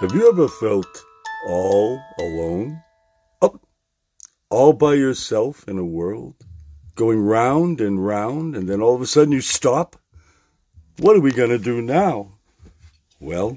Have you ever felt all alone? Up, all by yourself in a world, going round and round, and then all of a sudden you stop? What are we going to do now? Well,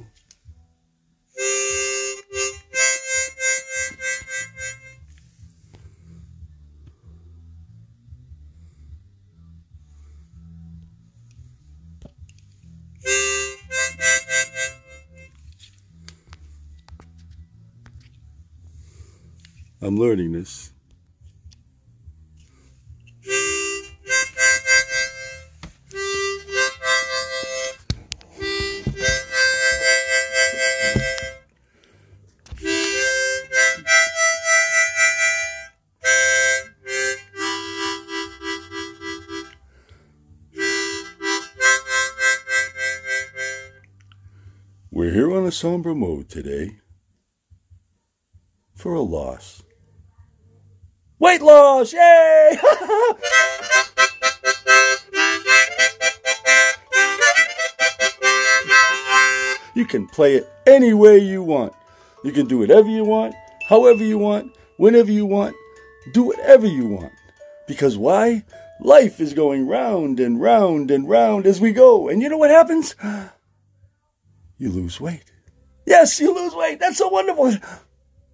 I'm learning this. We're here on a somber mode today for a loss. Weight loss! Yay! you can play it any way you want. You can do whatever you want, however you want, whenever you want. Do whatever you want. Because why? Life is going round and round and round as we go. And you know what happens? You lose weight. Yes, you lose weight. That's so wonderful.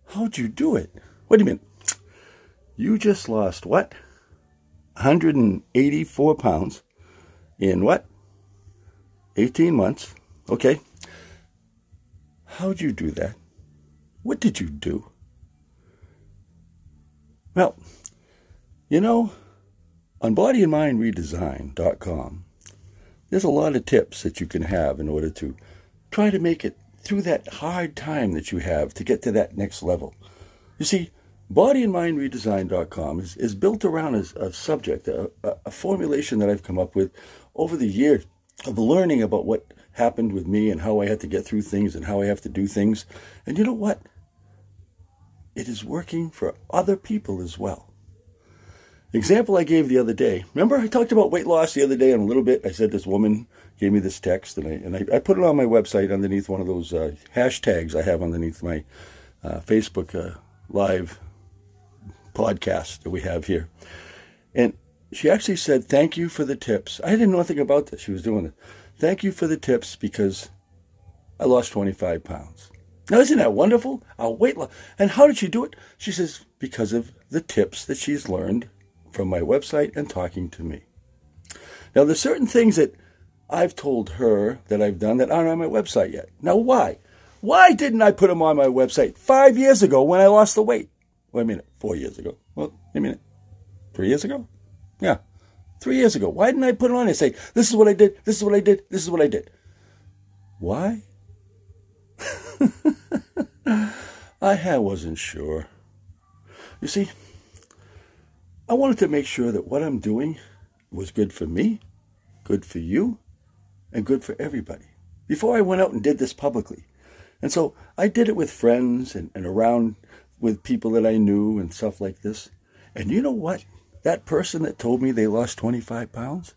How'd you do it? Do you mean? You just lost what? 184 pounds in what? 18 months. Okay. How'd you do that? What did you do? Well, you know, on bodyandmindredesign.com, there's a lot of tips that you can have in order to try to make it through that hard time that you have to get to that next level. You see, bodyandmindredesign.com is, is built around a, a subject, a, a formulation that I've come up with over the years of learning about what happened with me and how I had to get through things and how I have to do things. And you know what? It is working for other people as well. Example I gave the other day. Remember I talked about weight loss the other day on a little bit. I said this woman gave me this text and I and I, I put it on my website underneath one of those uh, hashtags I have underneath my uh, Facebook uh, live podcast that we have here. And she actually said, Thank you for the tips. I didn't know anything about this. She was doing it. Thank you for the tips because I lost 25 pounds. Now, isn't that wonderful? A weight loss. And how did she do it? She says, because of the tips that she's learned from my website and talking to me. Now, there's certain things that I've told her that I've done that aren't on my website yet. Now, why? Why didn't I put them on my website five years ago when I lost the weight? Wait a minute, four years ago. Well, wait a minute, three years ago? Yeah, three years ago. Why didn't I put it on and say, this is what I did, this is what I did, this is what I did? Why? I wasn't sure. You see, I wanted to make sure that what I'm doing was good for me, good for you, and good for everybody before I went out and did this publicly. And so I did it with friends and, and around with people that I knew and stuff like this. And you know what? That person that told me they lost 25 pounds,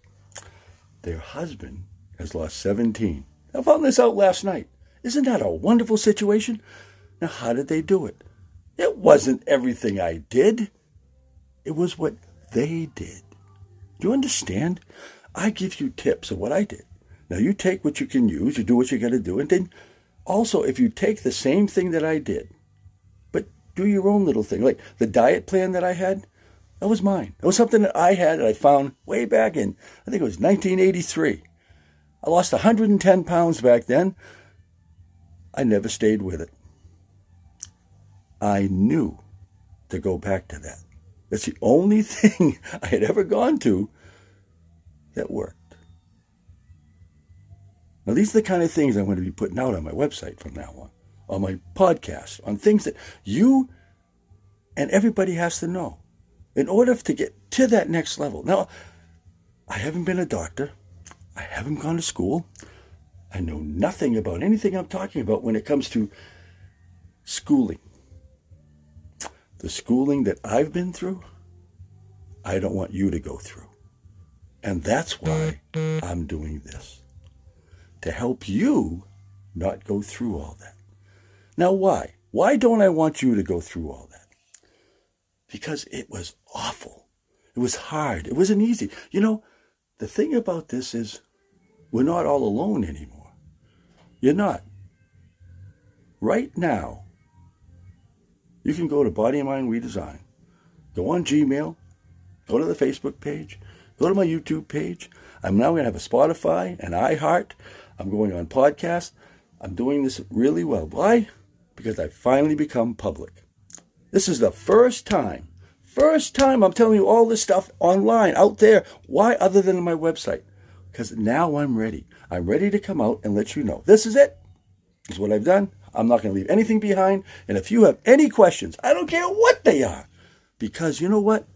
their husband has lost 17. I found this out last night. Isn't that a wonderful situation? Now, how did they do it? It wasn't everything I did. It was what they did. Do you understand? I give you tips of what I did. Now you take what you can use, you do what you got to do, and then also if you take the same thing that I did, do your own little thing, like the diet plan that I had, that was mine. It was something that I had that I found way back in, I think it was 1983. I lost 110 pounds back then. I never stayed with it. I knew to go back to that. That's the only thing I had ever gone to that worked. Now, these are the kind of things I'm going to be putting out on my website from now on, on my podcast, on things that you and everybody has to know in order to get to that next level. Now, I haven't been a doctor, I haven't gone to school, I know nothing about anything I'm talking about when it comes to schooling. The schooling that I've been through, I don't want you to go through. And that's why I'm doing this to help you not go through all that. Now, why? Why don't I want you to go through all that? Because it was awful. It was hard. It wasn't easy. You know, the thing about this is we're not all alone anymore. You're not. Right now, you can go to Body and Mind Redesign, go on Gmail, go to the Facebook page, go to my YouTube page. I'm now going to have a Spotify, and iHeart. I'm going on podcast. I'm doing this really well. Why? Because I finally become public. This is the first time, first time I'm telling you all this stuff online, out there. Why other than my website? Because now I'm ready. I'm ready to come out and let you know. This is it. This is what I've done. I'm not going to leave anything behind. And if you have any questions, I don't care what they are. Because you know what?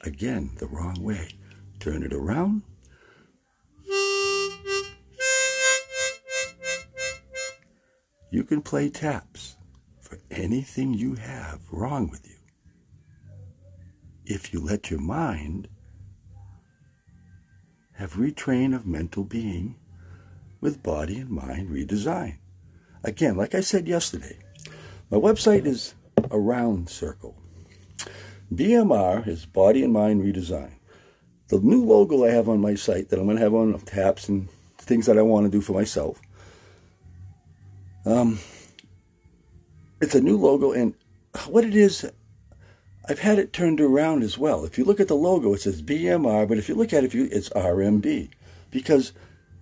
Again, the wrong way. Turn it around. You can play taps for anything you have wrong with you. If you let your mind have retrain of mental being with body and mind redesign. Again, like I said yesterday, my website is a round circle. BMR is body and mind redesign. The new logo I have on my site that I'm going to have on taps and things that I want to do for myself. Um, it's a new logo, and what it is, I've had it turned around as well. If you look at the logo, it says BMR, but if you look at it, it's RMB because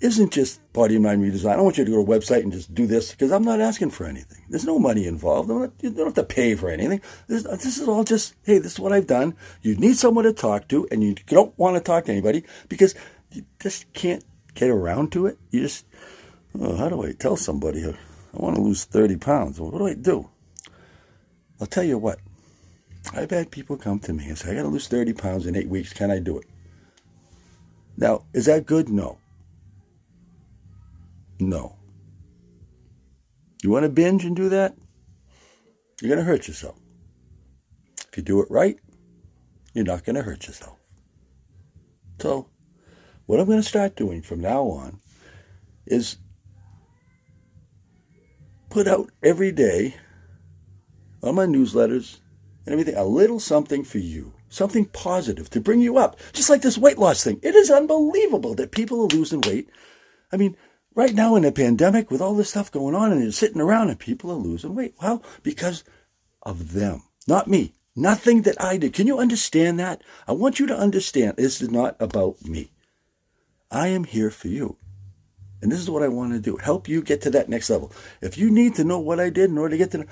isn't just body and mind redesign. I don't want you to go to a website and just do this because I'm not asking for anything. There's no money involved. Not, you don't have to pay for anything. This, this, is all just, hey, this is what I've done. You need someone to talk to and you don't want to talk to anybody because you just can't get around to it. You just, oh, how do I tell somebody I want to lose 30 pounds? Well, what do I do? I'll tell you what. I've had people come to me and say, I got to lose 30 pounds in eight weeks. Can I do it? Now, is that good? No. No. You want to binge and do that? You're going to hurt yourself. If you do it right, you're not going to hurt yourself. So, what I'm going to start doing from now on is put out every day on my newsletters and everything a little something for you, something positive to bring you up. Just like this weight loss thing. It is unbelievable that people are losing weight. I mean, right now in the pandemic with all this stuff going on and they're sitting around and people are losing weight. Well, because of them, not me. Nothing that I did. Can you understand that? I want you to understand this is not about me. I am here for you. And this is what I want to do help you get to that next level. If you need to know what I did in order to get to,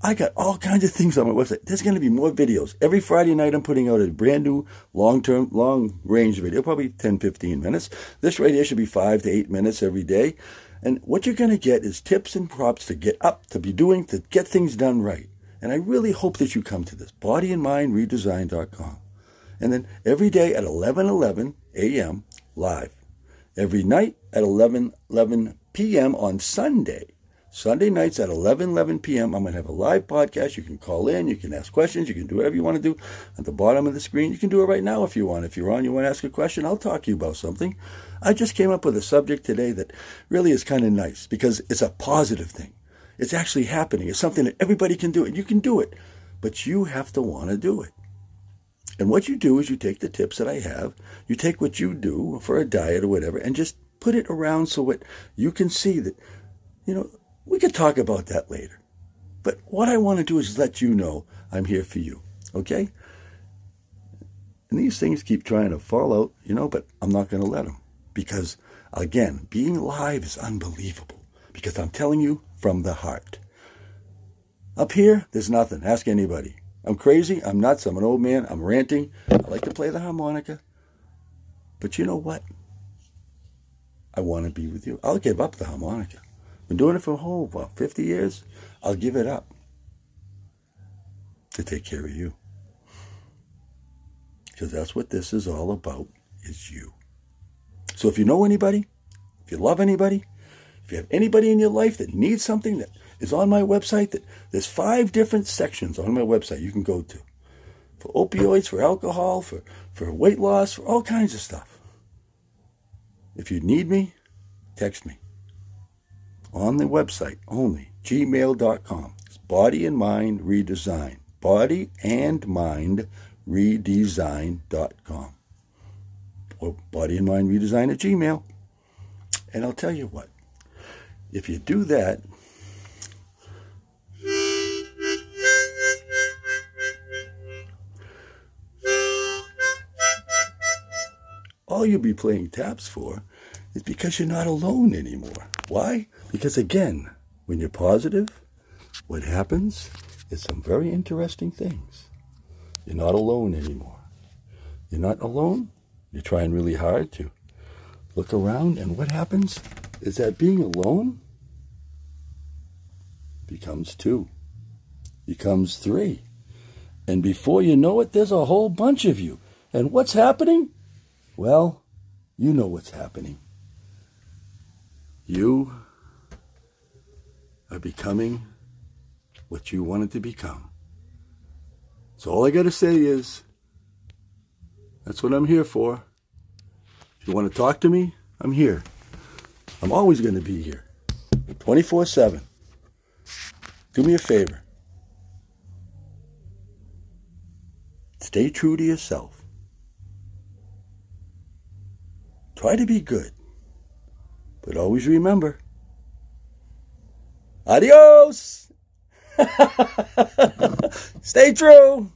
I got all kinds of things on my website. There's going to be more videos. Every Friday night, I'm putting out a brand new long term, long range video, probably 10, 15 minutes. This right here should be five to eight minutes every day. And what you're going to get is tips and props to get up, to be doing, to get things done right. And I really hope that you come to this bodyandmindredesign.com. And then every day at 11 11 a.m. live. Every night at 11 11 p.m. on Sunday Sunday nights at 11, 11 p.m. I'm going to have a live podcast. You can call in, you can ask questions, you can do whatever you want to do. At the bottom of the screen, you can do it right now if you want. If you're on, you want to ask a question, I'll talk to you about something. I just came up with a subject today that really is kind of nice because it's a positive thing. It's actually happening. It's something that everybody can do, and you can do it, but you have to want to do it. And what you do is you take the tips that I have, you take what you do for a diet or whatever, and just put it around so that you can see that, you know, we could talk about that later. But what I want to do is let you know I'm here for you. Okay? And these things keep trying to fall out, you know, but I'm not going to let them. Because, again, being live is unbelievable. Because I'm telling you from the heart. Up here, there's nothing. Ask anybody. I'm crazy. I'm nuts. I'm an old man. I'm ranting. I like to play the harmonica. But you know what? I want to be with you. I'll give up the harmonica. Been doing it for a whole, what, 50 years? I'll give it up to take care of you. Because that's what this is all about, is you. So if you know anybody, if you love anybody, if you have anybody in your life that needs something that is on my website, that there's five different sections on my website you can go to. For opioids, for alcohol, for, for weight loss, for all kinds of stuff. If you need me, text me. on the website only, gmail.com. It's body and mind redesign. Body and mind redesign.com. Or body and mind redesign at gmail. And I'll tell you what, if you do that, all you'll be playing taps for is because you're not alone anymore. Why? Because again, when you're positive, what happens is some very interesting things. You're not alone anymore. You're not alone. You're trying really hard to look around, and what happens is that being alone becomes two, becomes three. And before you know it, there's a whole bunch of you. And what's happening? Well, you know what's happening. You are becoming what you wanted to become. So all I got to say is that's what I'm here for. If you want to talk to me, I'm here. I'm always going to be here 24 7. Do me a favor. Stay true to yourself. Try to be good. But always remember adios! Stay true!